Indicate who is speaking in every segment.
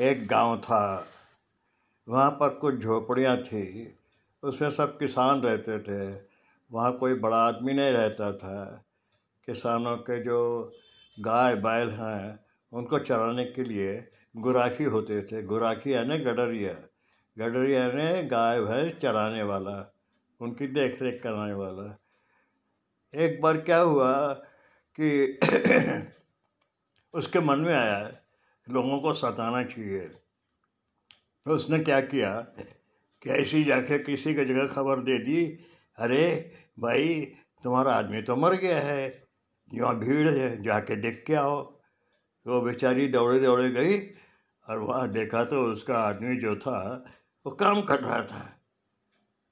Speaker 1: एक गाँव था, वहाँ पर कुछ झोपड़ियाँ थी, उसमें सब किसान रहते थे। वहाँ कोई बड़ा आदमी नहीं रहता था। किसानों के जो गाय बैल हैं, उनको चराने के लिए गुराखी होते थे। गुराखी यानी गडरिया। गडरिया यानी गाय भैंस चराने वाला, उनकी देख रेख कराने वाला। एक बार क्या हुआ कि उसके मन में आया लोगों को सताना चाहिए। तो उसने क्या किया कि ऐसी जाके किसी की जगह खबर दे दी, अरे भाई, तुम्हारा आदमी तो मर गया है, यहाँ भीड़ है, जाके देख के आओ। तो बेचारी दौड़े दौड़े गई और वहाँ देखा तो उसका आदमी जो था, वो काम कर रहा था।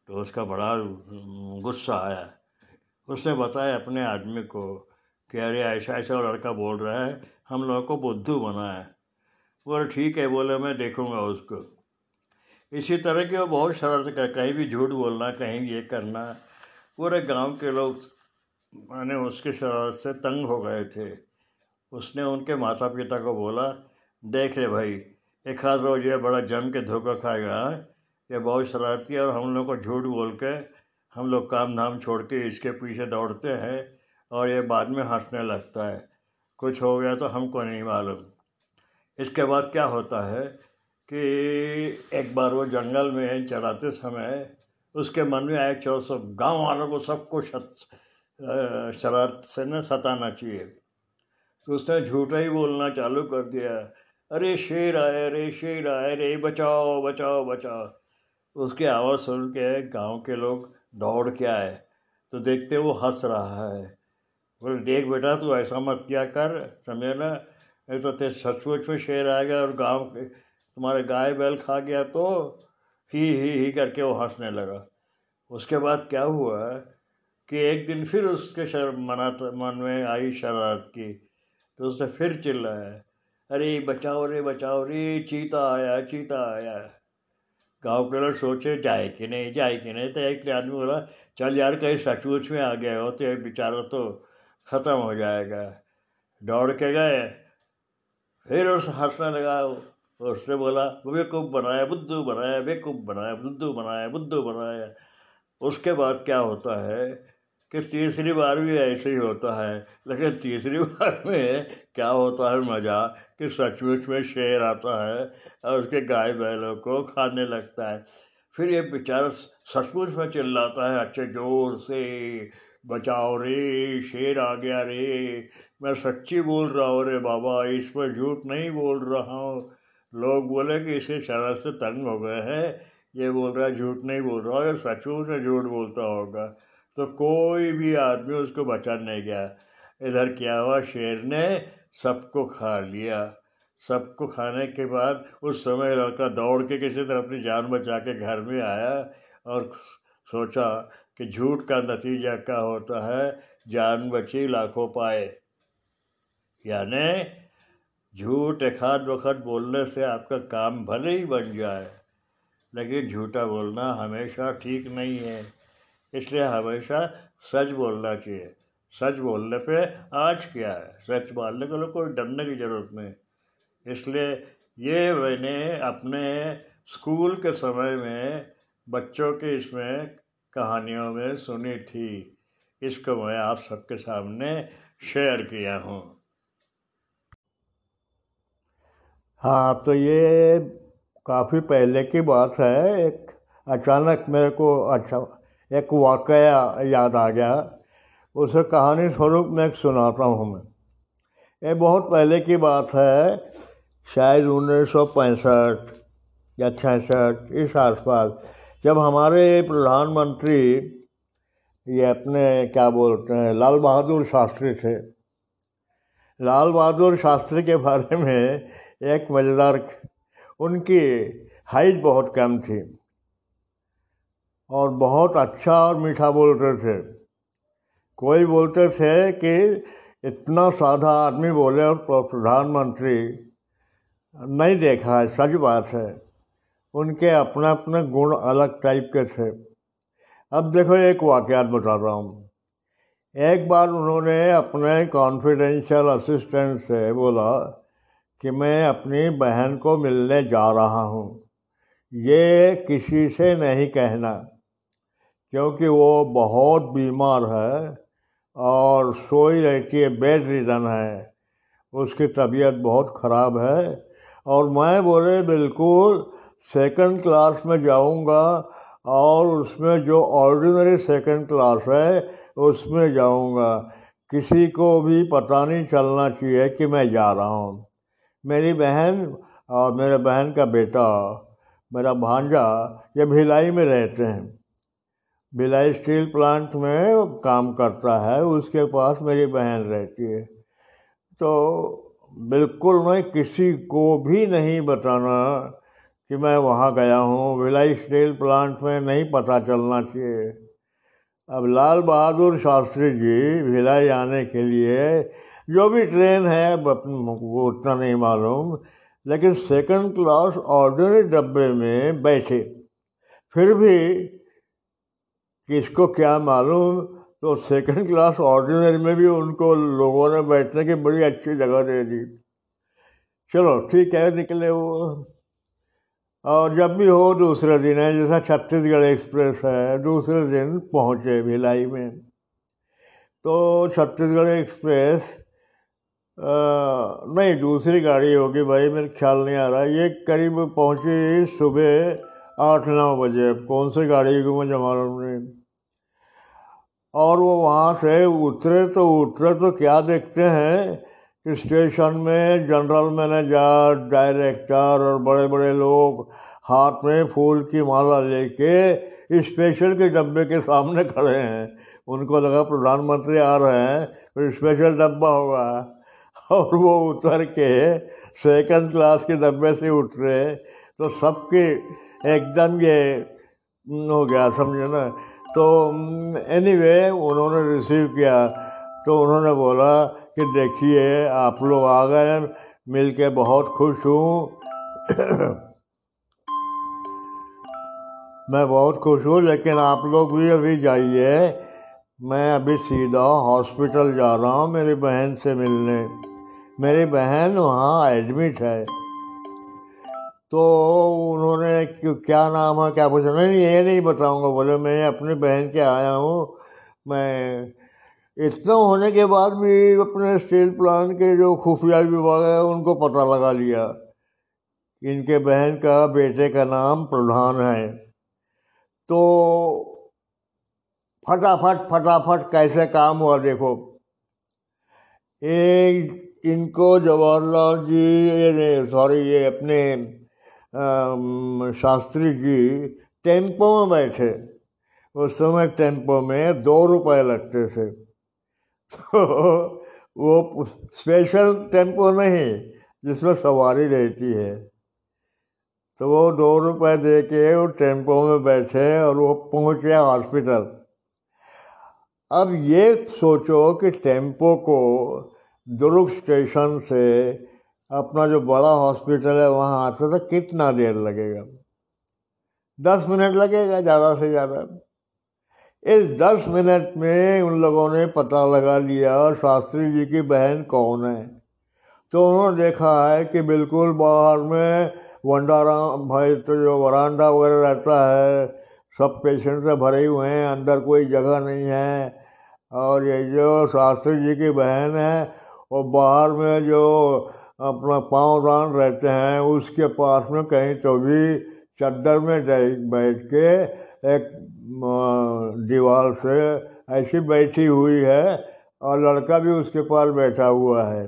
Speaker 1: तो उसका बड़ा गुस्सा आया। उसने बताया अपने आदमी को कि, अरे ऐसा ऐसा लड़का बोल रहा है, हम लोगों को बुद्धू बना है। बोले, ठीक है, बोले, मैं देखूँगा उसको। इसी तरह की वो बहुत शरारत कर कहीं भी झूठ बोलना, कहीं ये करना, पूरे गाँव के लोग मैंने उसके शरारत से तंग हो गए थे। उसने उनके माता पिता को बोला, देख रहे भाई एक आध रोज ये बड़ा जम के धोखा खाएगा हाँ? ये बहुत शरारती है और हम लोग को झूठ बोल के हम लोग काम धाम छोड़ के इसके पीछे दौड़ते हैं और ये बाद में हंसने लगता है। कुछ हो गया तो हमको नहीं मालूम। इसके बाद क्या होता है कि एक बार वो जंगल में चलाते समय उसके मन में आया चलो सब गाँव वालों को सबको शरारत से न सताना चाहिए। तो उसने झूठा ही बोलना चालू कर दिया। अरे शेर आए, अरे शेर आए, अरे बचाओ बचाओ बचाओ। उसकी आवाज़ सुन के गाँव के लोग दौड़ के आए। तो देखते वो हंस रहा है। बोले, देख बेटा, तू ऐसा मत किया कर, समझे ना? नहीं तो तेरे सचमुच में शेर आएगा और गाँव के तुम्हारे गाय बैल खा गया तो ही ही ही करके वो हंसने लगा। उसके बाद क्या हुआ कि एक दिन फिर उसके शर मना मन में आई शरारत की तो उससे फिर चिल्लाया, अरे बचाओ रे बचाओ रे, चीता आया चीता आया। गाँव के लोग सोचे, जाए कि नहीं, जाए कि नहीं? तो एक आदमी बोला, चल यार, कहीं सचमुच में आ गया हो तो बेचारा तो ख़त्म हो जाएगा। दौड़ के गए फिर उस हंसने लगा, उसने बोला, बेवकूफ़ बनाया, बुद्धू बनाया, बेवकूफ़ बनाया, बुद्धू बनाया बुद्धू बनाया। उसके बाद क्या होता है कि तीसरी बार भी ऐसे ही होता है। लेकिन तीसरी बार में क्या होता है मज़ा कि सचमुच में शेर आता है और उसके गाय बैलों को खाने लगता है। फिर ये बेचारा सचमुच में चिल्लाता है, अच्छे ज़ोर से। बचाओ रे, शेर आ गया रे। मैं सच्ची बोल रहा हूँ रे बाबा इसमें झूठ नहीं बोल रहा हूँ। लोग बोले कि इसे शराब से तंग हो गए हैं। ये बोल रहा है, झूठ नहीं बोल रहा है सचमुच में झूठ बोलता होगा। तो कोई भी आदमी उसको बचा नहीं गया। इधर क्या हुआ? शेर ने सबको खा लिया। सबको खाने के बाद उस समय लड़का दौड़ के किसी तरह अपनी जान बचा के घर में आया और सोचा कि झूठ का नतीजा क्या होता है? जान बची लाखों पाए। यानी झूठ एक आध वक्त बोलने से आपका काम भले ही बन जाए, लेकिन झूठा बोलना हमेशा ठीक नहीं है। इसलिए हमेशा सच बोलना चाहिए। सच बोलने पे आज क्या है? सच बोलने के लिए कोई डरने की ज़रूरत नहीं। इसलिए ये मैंने अपने स्कूल के समय में बच्चों के इसमें कहानियों में सुनी थी। इसको मैं आप सबके सामने शेयर किया हूँ।
Speaker 2: हाँ तो ये काफ़ी पहले की बात है। एक अचानक मेरे को अच्छा एक वाकया याद आ गया। उसे कहानी स्वरूप में एक सुनाता हूँ मैं। ये बहुत पहले की बात है। शायद उन्नीस सौ पैंसठ या छियासठ इस आसपास। जब हमारे प्रधानमंत्री ये अपने, क्या बोलते हैं, लाल बहादुर शास्त्री थे। लाल बहादुर शास्त्री के बारे में एक मज़ेदार, उनकी हाइट बहुत कम थी और बहुत अच्छा और मीठा बोलते थे। कोई बोलते थे कि इतना साधा आदमी बोले और प्रधानमंत्री नहीं देखा है, सच बात है। उनके अपने अपने गुण अलग टाइप के थे। अब देखो, एक वाक़ात बता रहा हूँ। एक बार उन्होंने अपने कॉन्फिडेंशियल असिस्टेंट से बोला कि मैं अपनी बहन को मिलने जा रहा हूँ। ये किसी से नहीं कहना, क्योंकि वो बहुत बीमार है और सोई रहती है बेड रिडन है। उसकी तबीयत बहुत ख़राब है और मैं बोले, बिल्कुल सेकंड क्लास में जाऊँगा और उसमें जो ऑर्डिनरी सेकंड क्लास है, उसमें जाऊँगा। किसी को भी पता नहीं चलना चाहिए कि मैं जा रहा हूँ। मेरी बहन और मेरे बहन का बेटा, मेरा भांजा, ये भिलाई में रहते हैं। भिलाई स्टील प्लांट में काम करता है, उसके पास मेरी बहन रहती है। तो बिल्कुल मैं किसी को भी नहीं बताना कि मैं वहाँ गया हूँ। भिलाई स्टील प्लांट में नहीं पता चलना चाहिए। अब लाल बहादुर शास्त्री जी भिलाई आने के लिए जो भी ट्रेन है वो उतना नहीं मालूम, लेकिन सेकंड क्लास ऑर्डिनरी डब्बे में बैठे। फिर भी किसको क्या मालूम? तो सेकंड क्लास ऑर्डिनरी में भी उनको लोगों ने बैठने की बड़ी अच्छी जगह दे दी। चलो, ठीक है, निकले वो। और जब भी हो दूसरे दिन है जैसा छत्तीसगढ़ एक्सप्रेस है दूसरे दिन पहुँचे भिलाई में। तो छत्तीसगढ़ एक्सप्रेस आ, नहीं दूसरी गाड़ी होगी भाई मेरे ख्याल नहीं आ रहा। ये करीब पहुँची सुबह आठ नौ बजे। कौन सी गाड़ी की मुझे मालूम नहीं। और वो वहाँ से उतरे तो उतरे तो क्या देखते हैं स्टेशन में जनरल मैनेजर डायरेक्टर और बड़े बड़े लोग हाथ में फूल की माला लेके स्पेशल के डब्बे के सामने खड़े हैं। उनको लगा प्रधानमंत्री आ रहे हैं तो स्पेशल डब्बा होगा। और वो उतर के सेकंड क्लास के डब्बे से उठ रहे तो सबके एकदम ये हो गया समझे ना? तो एनीवे anyway, उन्होंने रिसीव किया। तो उन्होंने बोला कि देखिए, आप लोग आ गए मिल के बहुत खुश हूँ। मैं बहुत खुश हूँ, लेकिन आप लोग भी अभी जाइए। मैं अभी सीधा हॉस्पिटल जा रहा हूँ मेरी बहन से मिलने। मेरी बहन वहाँ एडमिट है। तो उन्होंने क्या नाम है, क्या पूछा? नहीं, ये नहीं बताऊँगा, बोले मैं अपनी बहन के आया हूँ। मैं इतना होने के बाद भी अपने स्टील प्लांट के जो खुफिया विभाग है, उनको पता लगा लिया इनके बहन का बेटे का नाम प्रधान है। तो फटाफट फटाफट कैसे काम हुआ देखो। एक, इनको जवाहरलाल जी, ये सॉरी ये अपने शास्त्री जी टेंपो में बैठे। उस समय टेंपो में दो रुपए लगते थे। तो वो स्पेशल टेंपो नहीं, जिसमें सवारी रहती है। तो वो दो रुपए दे के वो टेंपो में बैठे और वो पहुँचे हॉस्पिटल अब ये सोचो कि टेंपो को दुर्ग स्टेशन से अपना जो बड़ा हॉस्पिटल है, वहाँ आते तो कितना देर लगेगा? दस मिनट लगेगा ज़्यादा से ज़्यादा। इस दस मिनट में उन लोगों ने पता लगा लिया शास्त्री जी की बहन कौन है? तो उन्होंने देखा है कि बिल्कुल बाहर में वंडाराम भाई तो जो वरांडा वगैरह रहता है, सब पेशेंट से भरे हुए हैं, अंदर कोई जगह नहीं है। और ये जो शास्त्री जी की बहन है और बाहर में जो अपना पाँव दान रहते हैं, उसके पास में कहीं तो भी चद्दर में बैठ के एक दीवार से ऐसी बैठी हुई है और लड़का भी उसके पास बैठा हुआ है।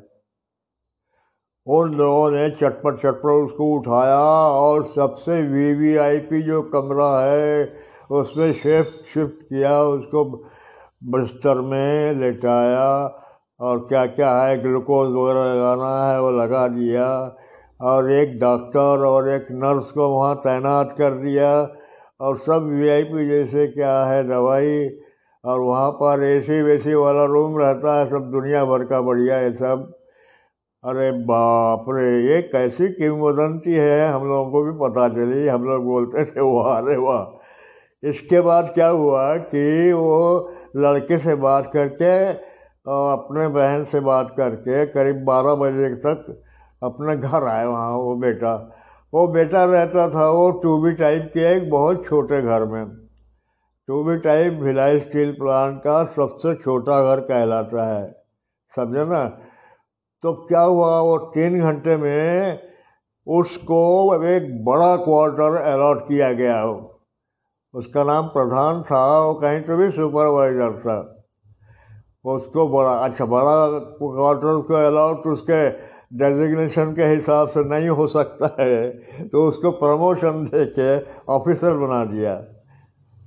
Speaker 2: उन लोगों ने चटपट चटपट उसको उठाया और सबसे वीवीआईपी जो कमरा है, उसमें शिफ्ट शिफ्ट किया, उसको बिस्तर में लेटाया और क्या क्या है ग्लूकोज वगैरह लगाना है, वो लगा दिया। और एक डॉक्टर और एक नर्स को वहाँ तैनात कर दिया और सब वीआईपी जैसे क्या है दवाई और वहाँ पर एसी वेसी वाला रूम रहता है, सब दुनिया भर का बढ़िया है सब। अरे बाप रे, ये कैसी किंवदंती है, हम लोगों को भी पता चली, हम लोग बोलते थे, वाह अरे वाह। इसके बाद क्या हुआ कि वो लड़के से बात करके अपने बहन से बात करके करीब बारह बजे तक अपने घर आए वहाँ, वो बेटा। वो बेटा रहता था, वो टू बी टाइप के एक बहुत छोटे घर में। Two B type Bhilai steel plant का सबसे छोटा घर कहलाता है। समझे ना? तो क्या हुआ, वो तीन घंटे में उसको एक बड़ा क्वार्टर अलॉट किया गया। उसका नाम प्रधान था, वो कहीं तो भी सुपरवाइजर था। उसको बड़ा अच्छा बड़ा क्वार्टर को अलाउट उसके डेजिग्नेशन के हिसाब से नहीं हो सकता है। तो उसको प्रमोशन दे के ऑफिसर बना दिया।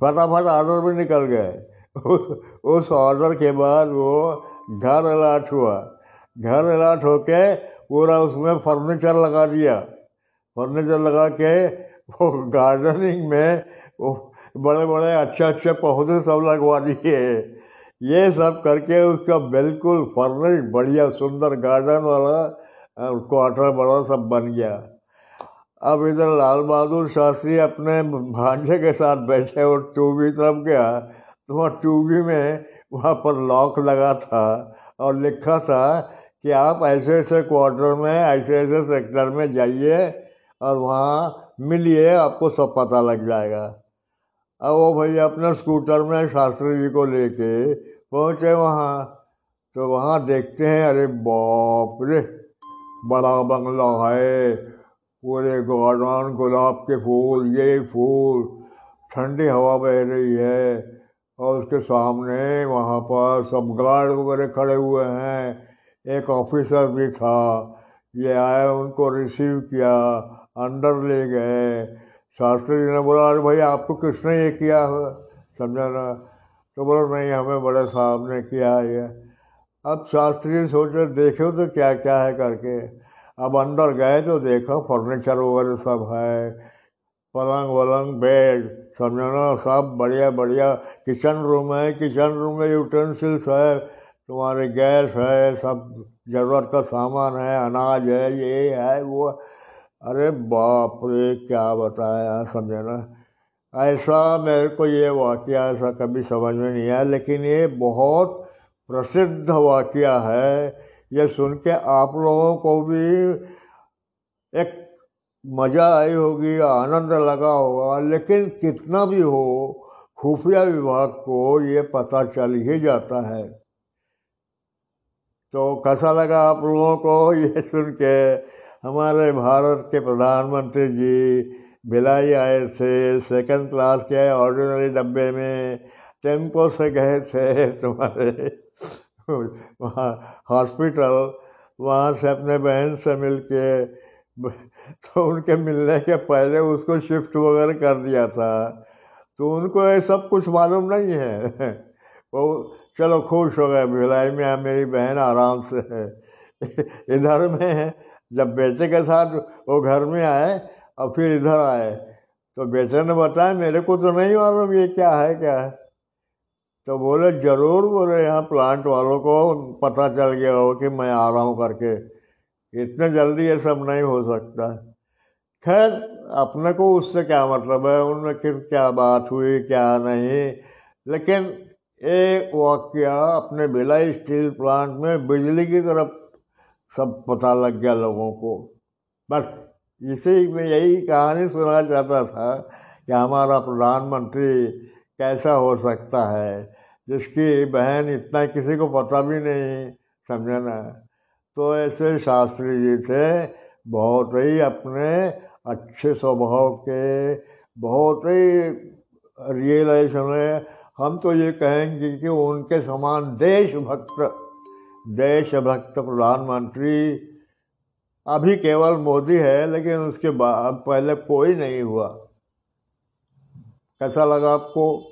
Speaker 2: फटाफट ऑर्डर भी निकल गए। उस ऑर्डर के बाद वो घर अलाट हुआ। घर अलाट होके पूरा उसमें फर्नीचर लगा दिया। फर्नीचर लगा के वो गार्डनिंग में वो बड़े बड़े अच्छे अच्छे पौधे सब लगवा दिए। ये सब करके उसका बिल्कुल फर्निश बढ़िया सुंदर गार्डन वाला क्वार्टर बड़ा सब बन गया। अब इधर लाल बहादुर शास्त्री अपने भांजे के साथ बैठे और टूबी तरफ़ गया तो वहाँ टूबी में वहाँ पर लॉक लगा था और लिखा था कि आप ऐसे ऐसे क्वार्टर में, ऐसे ऐसे सेक्टर में जाइए और वहाँ मिलिए, आपको सब पता लग जाएगा। अब वो भैया अपना स्कूटर में शास्त्री जी को लेके पहुँचे वहाँ। तो वहाँ देखते हैं, अरे बाप रे, बड़ा बंगला है। पूरे गार्डन गुलाब के फूल, ये फूल, ठंडी हवा बह रही है। और उसके सामने वहाँ पर सब गार्ड वगैरह खड़े हुए हैं। एक ऑफिसर भी था। ये आए उनको रिसीव किया, अंदर ले गए। शास्त्री जी ने बोला, अरे भाई, आपको किसने ये किया है समझा ना तो बोलो, नहीं, हमें बड़े साहब ने किया है ये। अब शास्त्री जी सोचे, देखे तो क्या क्या है करके। अब अंदर गए तो देखा, फर्नीचर वगैरह सब है, पलंग वलंग, बेड समझो ना सब बढ़िया बढ़िया किचन रूम है, किचन रूम में यूटेंसिल्स है, तुम्हारे गैस है, सब ज़रूरत का सामान है, अनाज है, ये है, वो अरे बाप रे, क्या बताया, समझे ना? ऐसा मेरे को ये वाक़ ऐसा कभी समझ में नहीं आया, लेकिन ये बहुत प्रसिद्ध वाक़ है। ये सुन के आप लोगों को भी एक मज़ा आई होगी, आनंद लगा होगा, लेकिन कितना भी हो, खुफिया विभाग को ये पता चल ही जाता है। तो कैसा लगा आप लोगों को ये सुन के? हमारे भारत के प्रधानमंत्री जी, भिलाई आए थे सेकंड क्लास के ऑर्डिनरी डब्बे में, टेंपो से गए थे, तुम्हारे वहाँ हॉस्पिटल वहाँ से अपने बहन से मिल के तो उनके मिलने के पहले उसको शिफ्ट वगैरह कर दिया था। तो उनको ये सब कुछ मालूम नहीं है। वो चलो खुश हो गए, भिलाई में मेरी बहन आराम से है। इधर में जब बेटे के साथ वो घर में आए और फिर इधर आए तो बेटे ने बताया, मेरे को तो नहीं मालूम ये क्या है क्या है? तो बोले, ज़रूर बोले, यहाँ प्लांट वालों को पता चल गया हो कि मैं आ रहा हूँ करके। इतने जल्दी ये सब नहीं हो सकता। खैर, अपने को उससे क्या मतलब है? उनमें फिर क्या बात हुई, क्या नहीं? लेकिन एक वाक्य अपने भिलाई स्टील प्लांट में बिजली की तरफ़ सब पता लग गया लोगों को। बस इसी में यही कहानी सुनना चाहता था कि हमारा प्रधानमंत्री कैसा हो सकता है, जिसकी बहन इतना किसी को पता भी नहीं, समझे ना? तो ऐसे शास्त्री जी थे, बहुत ही अपने अच्छे स्वभाव के, बहुत ही रियलाइजेशन है। हम तो ये कहेंगे कि उनके समान देशभक्त देशभक्त प्रधानमंत्री अभी केवल मोदी है, लेकिन उसके बाद पहले कोई नहीं हुआ। कैसा लगा आपको?